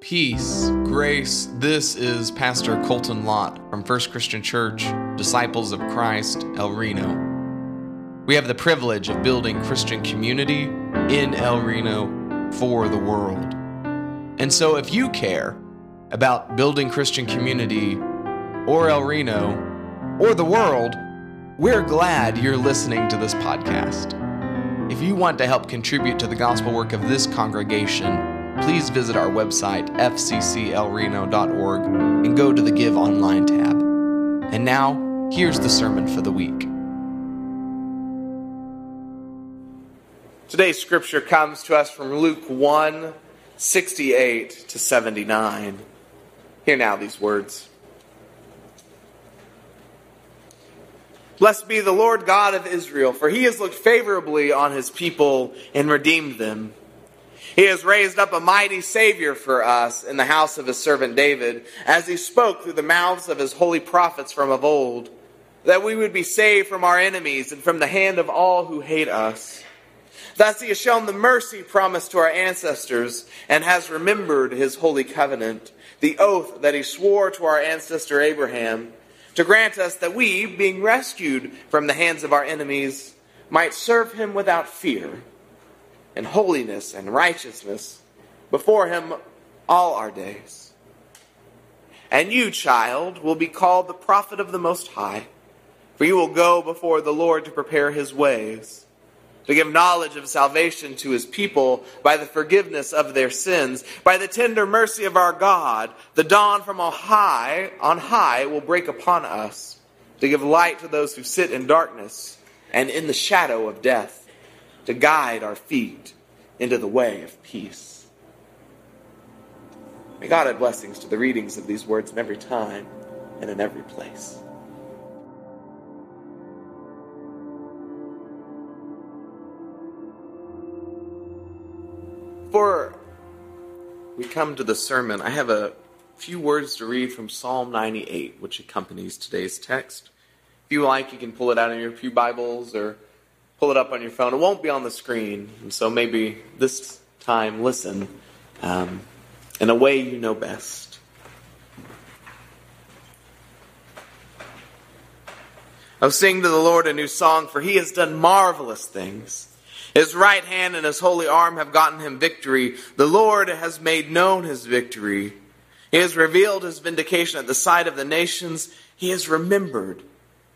Peace, grace. This is Pastor Colton Lott from First Christian Church, Disciples of Christ, El Reno. We have the privilege of building Christian community in El Reno for the world. And so, if you care about building Christian community or El Reno or the world, we're glad you're listening to this podcast. If you want to help contribute to the gospel work of this congregation, please visit our website, fcclreno.org, and go to the Give Online tab. And now, here's the sermon for the week. Today's scripture comes to us from Luke 1 68 to 79. Hear now these words. Blessed be the Lord God of Israel, for he has looked favorably on his people and redeemed them. He has raised up a mighty Savior for us in the house of his servant David, as he spoke through the mouths of his holy prophets from of old, that we would be saved from our enemies and from the hand of all who hate us. Thus he has shown the mercy promised to our ancestors and has remembered his holy covenant, the oath that he swore to our ancestor Abraham, to grant us that we, being rescued from the hands of our enemies, might serve him without fear in holiness and righteousness before him all our days. And you, child, will be called the prophet of the Most High, for you will go before the Lord to prepare his ways, to give knowledge of salvation to his people by the forgiveness of their sins, by the tender mercy of our God. The dawn from on high, on high will break upon us, to give light to those who sit in darkness and in the shadow of death to guide our feet into the way of peace. May God add blessings to the readings of these words in every time and in every place. Come to the sermon, I have a few words to read from Psalm 98, which accompanies today's text. If you like, you can pull it out in your Pew Bibles or pull it up on your phone. It won't be on the screen, and so maybe this time listen um, in a way you know best. Oh, sing to the Lord a new song, for he has done marvelous things. His right hand and his holy arm have gotten him victory. The Lord has made known his victory. He has revealed his vindication at the sight of the nations. He has remembered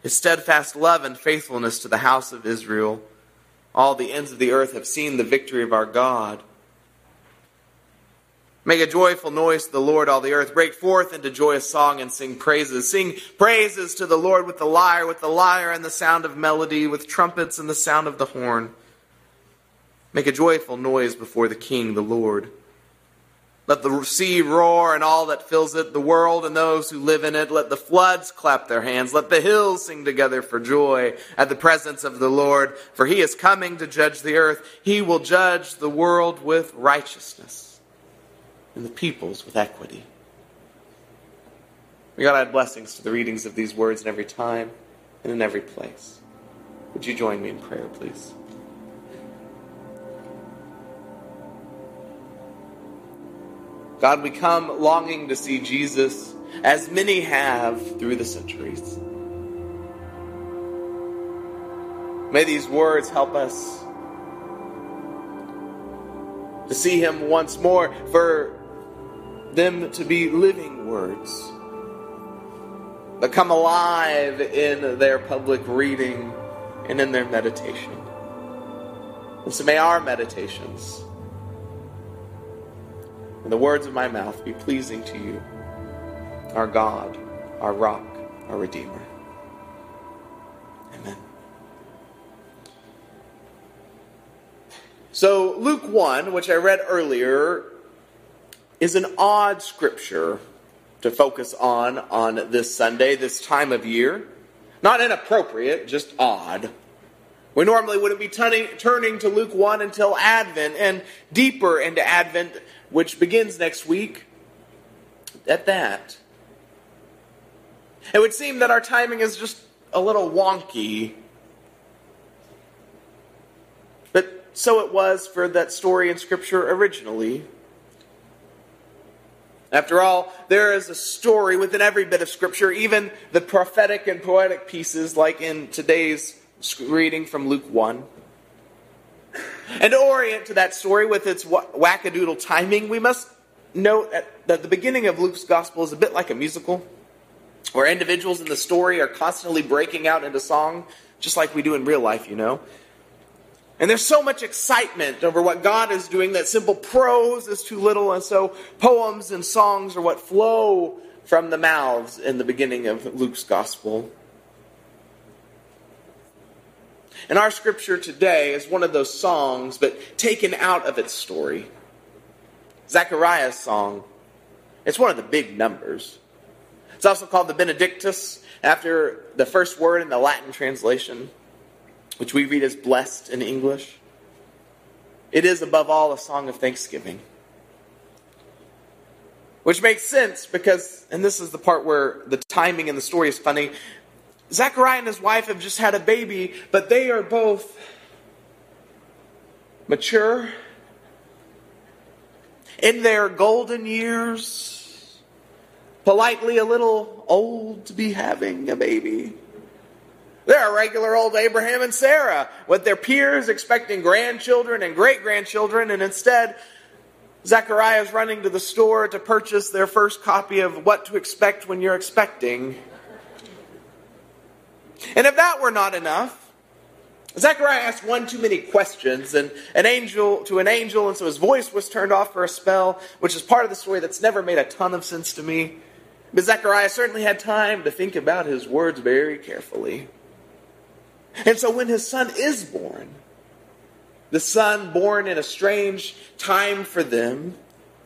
his steadfast love and faithfulness to the house of Israel. All the ends of the earth have seen the victory of our God. Make a joyful noise to the Lord, all the earth. Break forth into joyous song and sing praises. Sing praises to the Lord with the lyre, with the lyre and the sound of melody, with trumpets and the sound of the horn. Make a joyful noise before the King, the Lord. Let the sea roar and all that fills it, the world and those who live in it. Let the floods clap their hands. Let the hills sing together for joy at the presence of the Lord. For he is coming to judge the earth. He will judge the world with righteousness and the peoples with equity. May God add blessings to the readings of these words in every time and in every place. Would you join me in prayer, please? God, we come longing to see Jesus, as many have through the centuries. May these words help us to see him once more, for them to be living words that come alive in their public reading and in their meditation. And so may our meditations and the words of my mouth be pleasing to you, our God, our rock, our Redeemer. Amen. So, Luke 1, which I read earlier, is an odd scripture to focus on on this Sunday, this time of year. Not inappropriate, just odd. We normally wouldn't be turning, turning to Luke 1 until Advent and deeper into Advent which begins next week, at that. It would seem that our timing is just a little wonky. But so it was for that story in Scripture originally. After all, there is a story within every bit of Scripture, even the prophetic and poetic pieces, like in today's reading from Luke 1. And to orient to that story with its wackadoodle timing, we must note that the beginning of Luke's Gospel is a bit like a musical, where individuals in the story are constantly breaking out into song, just like we do in real life, you know. And there's so much excitement over what God is doing that simple prose is too little, and so poems and songs are what flow from the mouths in the beginning of Luke's gospel. And our scripture today is one of those songs, but taken out of its story. Zechariah's song. It's one of the big numbers. It's also called the Benedictus, after the first word in the Latin translation which we read as blessed in English. It is, above all, a song of thanksgiving. Which makes sense because, and this is the part where the timing in the story is funny. Zechariah and his wife have just had a baby, but they are both mature in their golden years, politely a little old to be having a baby. They're a regular old Abraham and Sarah with their peers expecting grandchildren and great grandchildren, and instead, Zechariah is running to the store to purchase their first copy of What to Expect When You're Expecting. And if that were not enough, Zechariah asked one too many questions and an angel to an angel, and so his voice was turned off for a spell, which is part of the story that's never made a ton of sense to me. But Zechariah certainly had time to think about his words very carefully. And so when his son is born, the son born in a strange time for them,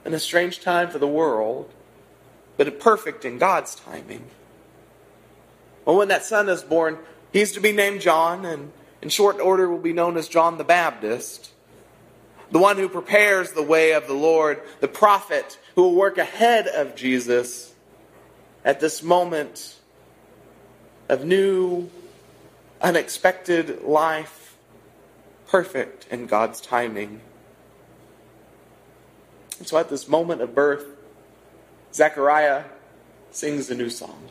in a strange time for the world, but perfect in God's timing. Well, when that son is born, he's to be named John, and in short order will be known as John the Baptist, the one who prepares the way of the Lord, the prophet who will work ahead of Jesus at this moment of new unexpected life, perfect in God's timing. And so at this moment of birth, Zechariah sings a new song.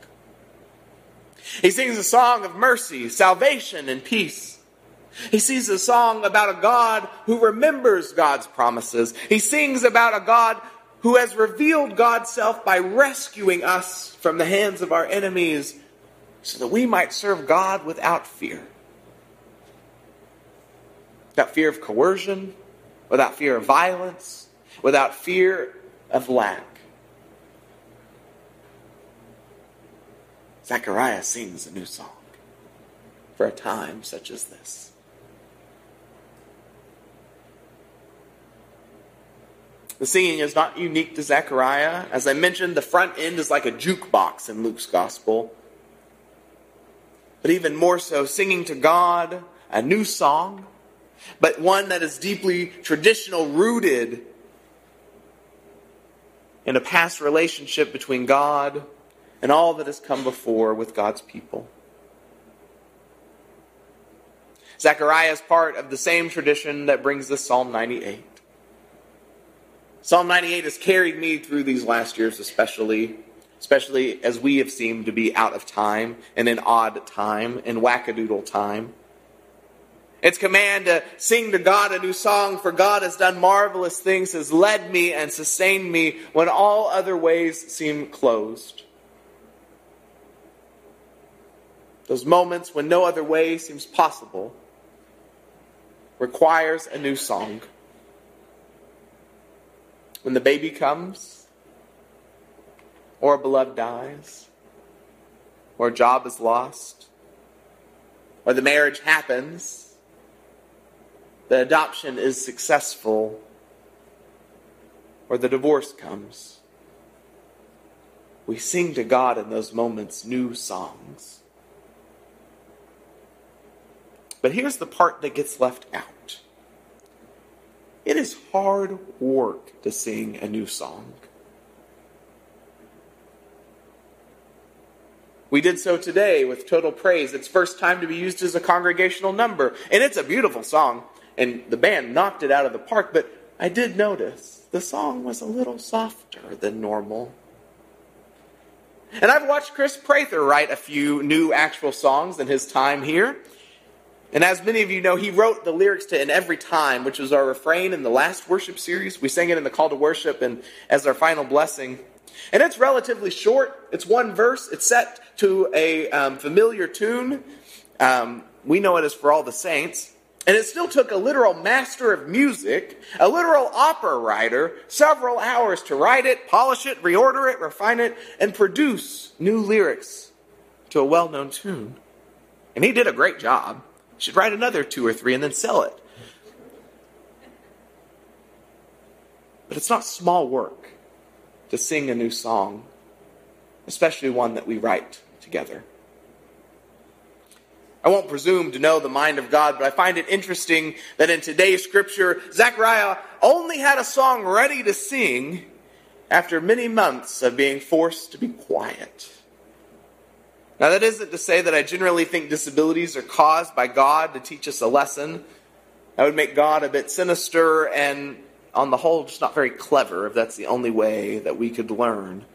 He sings a song of mercy, salvation, and peace. He sees a song about a God who remembers God's promises. He sings about a God who has revealed God's self by rescuing us from the hands of our enemies so that we might serve God without fear. Without fear of coercion, without fear of violence, without fear of lack. Zechariah sings a new song for a time such as this. The singing is not unique to Zechariah. As I mentioned, the front end is like a jukebox in Luke's gospel but even more so, singing to God a new song, but one that is deeply traditional, rooted in a past relationship between God and all that has come before with God's people. Zechariah is part of the same tradition that brings us Psalm 98. Psalm 98 has carried me through these last years, especially especially as we have seemed to be out of time and in odd time and wackadoodle time. Its command to sing to God a new song, for God has done marvelous things, has led me and sustained me when all other ways seem closed. Those moments when no other way seems possible requires a new song. When the baby comes, or a beloved dies, or a job is lost, or the marriage happens, the adoption is successful, or the divorce comes. We sing to God in those moments new songs. But here's the part that gets left out. It is hard work to sing a new song. We did so today with Total Praise. It's first time to be used as a congregational number, and it's a beautiful song. and the band knocked it out of the park, but I did notice the song was a little softer than normal. And I've watched Chris Prather write a few new actual songs in his time here. And as many of you know, he wrote the lyrics to In Every Time, which was our refrain in the last worship series. We sang it in the call to worship and as our final blessing. And it's relatively short. It's one verse. It's set to a um, familiar tune. Um, we know it as For All the Saints. And it still took a literal master of music, a literal opera writer, several hours to write it, polish it, reorder it, refine it, and produce new lyrics to a well known tune. And he did a great job. Should write another two or three and then sell it. But it's not small work to sing a new song, especially one that we write together. I won't presume to know the mind of God, but I find it interesting that in today's scripture, Zechariah only had a song ready to sing after many months of being forced to be quiet. Now, that isn't to say that I generally think disabilities are caused by God to teach us a lesson. That would make God a bit sinister and, on the whole, just not very clever if that's the only way that we could learn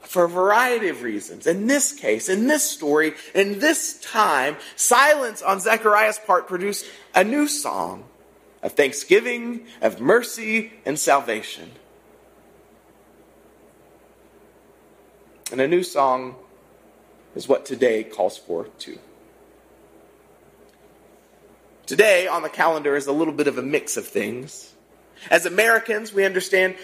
for a variety of reasons. In this case, in this story, in this time, silence on Zechariah's part produced a new song of thanksgiving, of mercy, and salvation. And a new song is what today calls for too. Today on the calendar is a little bit of a mix of things. As Americans, we understand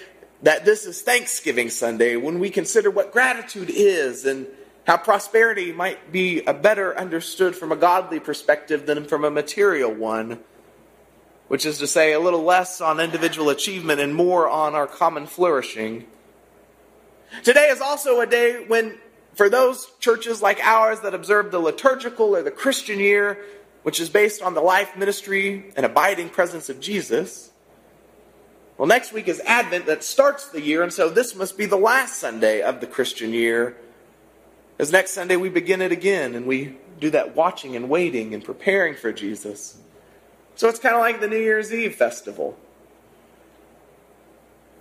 that this is Thanksgiving Sunday when we consider what gratitude is and how prosperity might be a better understood from a godly perspective than from a material one, which is to say, a little less on individual achievement and more on our common flourishing. Today is also a day when, for those churches like ours that observe the liturgical or the Christian year, which is based on the life, ministry, and abiding presence of Jesus, well, next week is Advent that starts the year, and so this must be the last Sunday of the Christian year. As next Sunday we begin it again, and we do that watching and waiting and preparing for Jesus. So it's kind of like the New Year's Eve festival.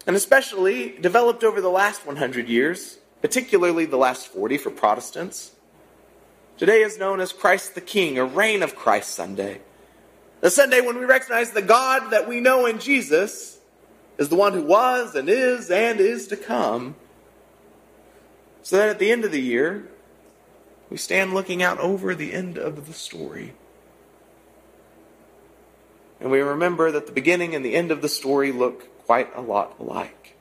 And especially developed over the last 100 years, particularly the last 40 for Protestants. Today is known as Christ the King, or Reign of Christ Sunday. The Sunday when we recognize the God that we know in Jesus is the one who was and is and is to come, so that at the end of the year, we stand looking out over the end of the story. And we remember that the beginning and the end of the story look quite a lot alike.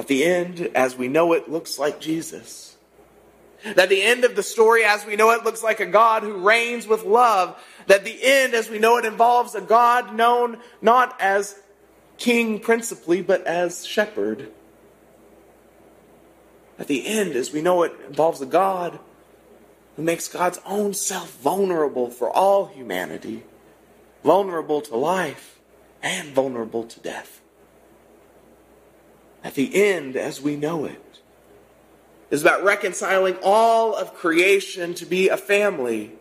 At the end, as we know it, looks like Jesus. That the end of the story, as we know it, looks like a God who reigns with love. That the end, as we know it, involves a God known not as king principally, but as shepherd. At the end, as we know it, involves a God who makes God's own self vulnerable for all humanity, vulnerable to life and vulnerable to death. At the end, as we know it, is about reconciling all of creation to be a family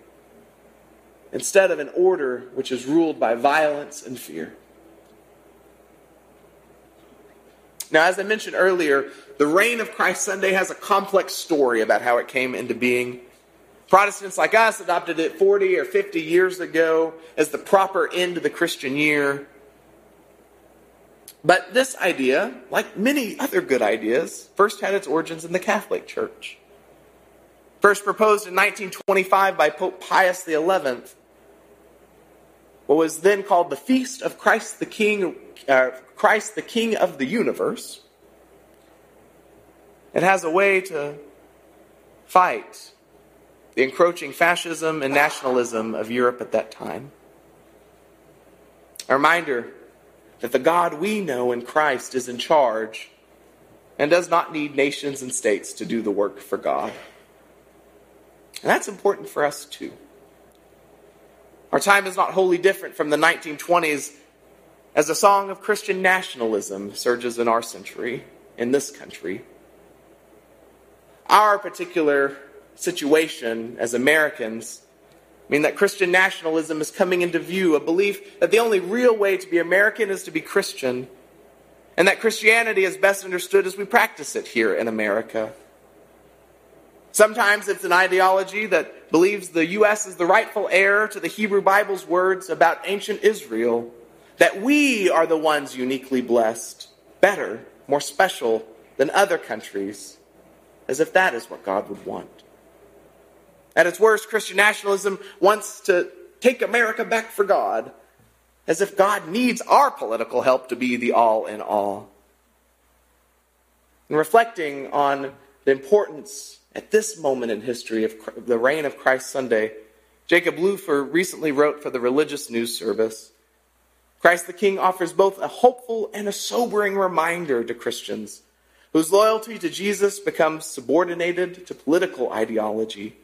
instead of an order which is ruled by violence and fear. Now, as I mentioned earlier, the reign of Christ Sunday has a complex story about how it came into being. Protestants like us adopted it 40 or 50 years ago as the proper end of the Christian year. But this idea, like many other good ideas, first had its origins in the Catholic Church. First proposed in 1925 by Pope Pius XI, what was then called the Feast of Christ the King, uh, Christ the King of the Universe. It has a way to fight the encroaching fascism and nationalism of Europe at that time. A reminder that the God we know in Christ is in charge and does not need nations and states to do the work for God. And that's important for us too. Our time is not wholly different from the 1920s as a song of Christian nationalism surges in our century, in this country. Our particular situation as Americans I mean, that Christian nationalism is coming into view, a belief that the only real way to be American is to be Christian, and that Christianity is best understood as we practice it here in America. Sometimes it's an ideology that believes the U.S. is the rightful heir to the Hebrew Bible's words about ancient Israel, that we are the ones uniquely blessed, better, more special than other countries, as if that is what God would want. At its worst, Christian nationalism wants to take America back for God, as if God needs our political help to be the all in all. And reflecting on the importance at this moment in history of the reign of Christ Sunday, Jacob Lupfer recently wrote for the Religious News Service Christ the King offers both a hopeful and a sobering reminder to Christians whose loyalty to Jesus becomes subordinated to political ideology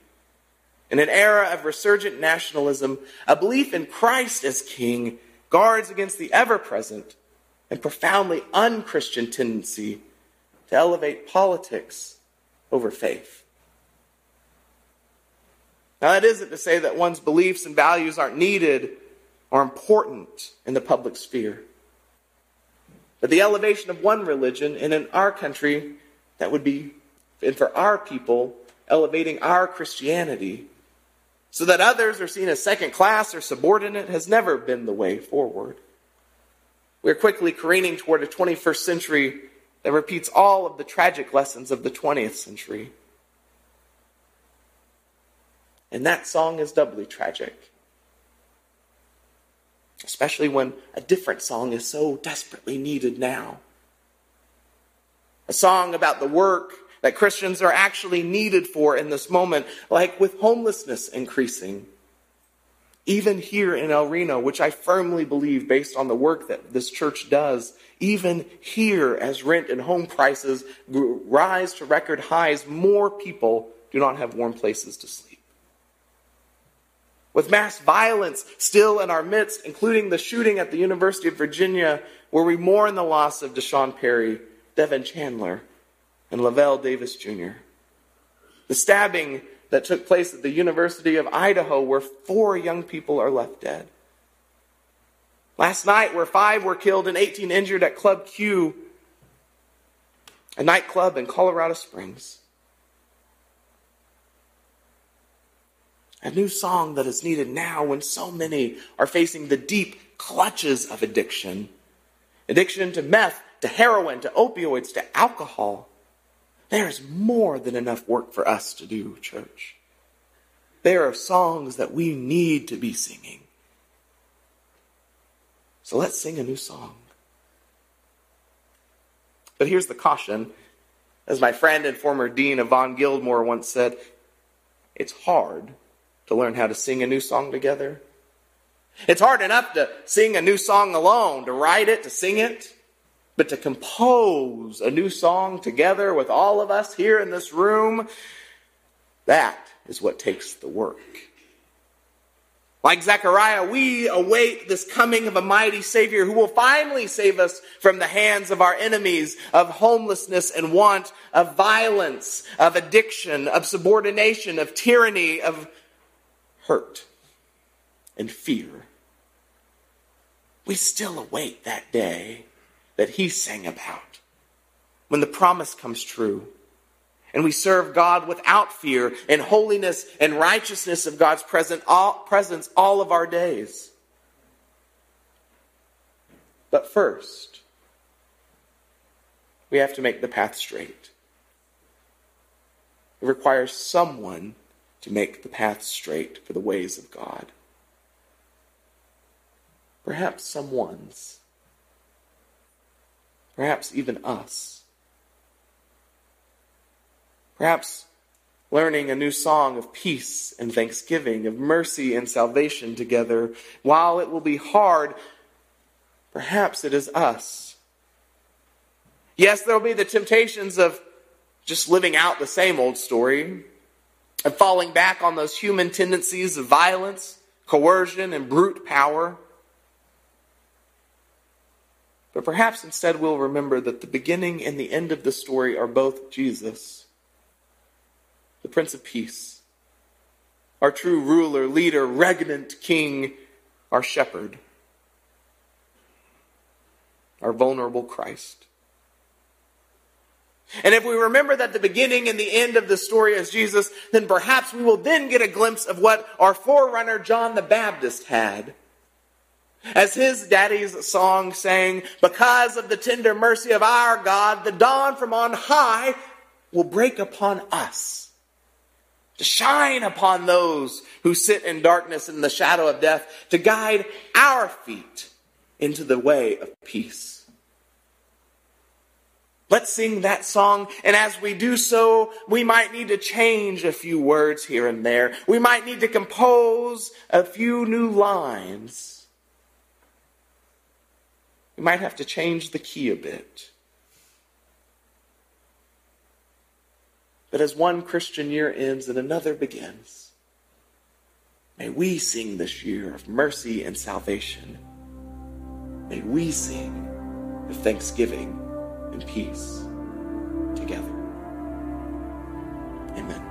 in an era of resurgent nationalism, a belief in Christ as King guards against the ever present and profoundly unchristian tendency to elevate politics over faith. Now, that isn't to say that one's beliefs and values aren't needed or important in the public sphere. But the elevation of one religion, and in our country, that would be, and for our people, elevating our Christianity, so that others are seen as second class or subordinate has never been the way forward. We're quickly careening toward a 21st century that repeats all of the tragic lessons of the 20th century. And that song is doubly tragic. Especially when a different song is so desperately needed now. A song about the work that Christians are actually needed for in this moment, like with homelessness increasing. Even here in El Reno, which I firmly believe, based on the work that this church does, even here, as rent and home prices rise to record highs, more people do not have warm places to sleep. With mass violence still in our midst, including the shooting at the University of Virginia, where we mourn the loss of D'Sean Perry, Devin Chandler, and Lavel Davis Jr. The stabbing that took place at the University of Idaho, where four young people are left dead. Last night, where five were killed and 18 injured at Club Q, a nightclub in Colorado Springs. A new song that is needed now when so many are facing the deep clutches of addiction addiction to meth, to heroin, to opioids, to alcohol. There's more than enough work for us to do, church. There are songs that we need to be singing. So let's sing a new song. But here's the caution. As my friend and former dean of Von Gilmore once said, it's hard to learn how to sing a new song together. It's hard enough to sing a new song alone, to write it, to sing it. But to compose a new song together with all of us here in this room, that is what takes the work. Like Zechariah, we await this coming of a mighty Savior who will finally save us from the hands of our enemies, of homelessness and want, of violence, of addiction, of subordination, of tyranny, of hurt and fear. We still await that day that he sang about. When the promise comes true, and we serve God without fear and holiness and righteousness of God's present, all, presence all of our days. But first, we have to make the path straight. It requires someone to make the path straight for the ways of God. Perhaps someone's perhaps even us. Perhaps learning a new song of peace and thanksgiving, of mercy and salvation together. While it will be hard, perhaps it is us. Yes, there will be the temptations of just living out the same old story and falling back on those human tendencies of violence, coercion, and brute power. But perhaps instead we'll remember that the beginning and the end of the story are both Jesus, the Prince of Peace, our true ruler, leader, regnant king, our shepherd, our vulnerable Christ. And if we remember that the beginning and the end of the story is Jesus, then perhaps we will then get a glimpse of what our forerunner John the Baptist had. As his daddy's song sang, Because of the tender mercy of our God, the dawn from on high will break upon us, to shine upon those who sit in darkness and the shadow of death, to guide our feet into the way of peace. Let's sing that song, and as we do so, we might need to change a few words here and there. We might need to compose a few new lines. We might have to change the key a bit. But as one Christian year ends and another begins, may we sing this year of mercy and salvation. May we sing of thanksgiving and peace together. Amen.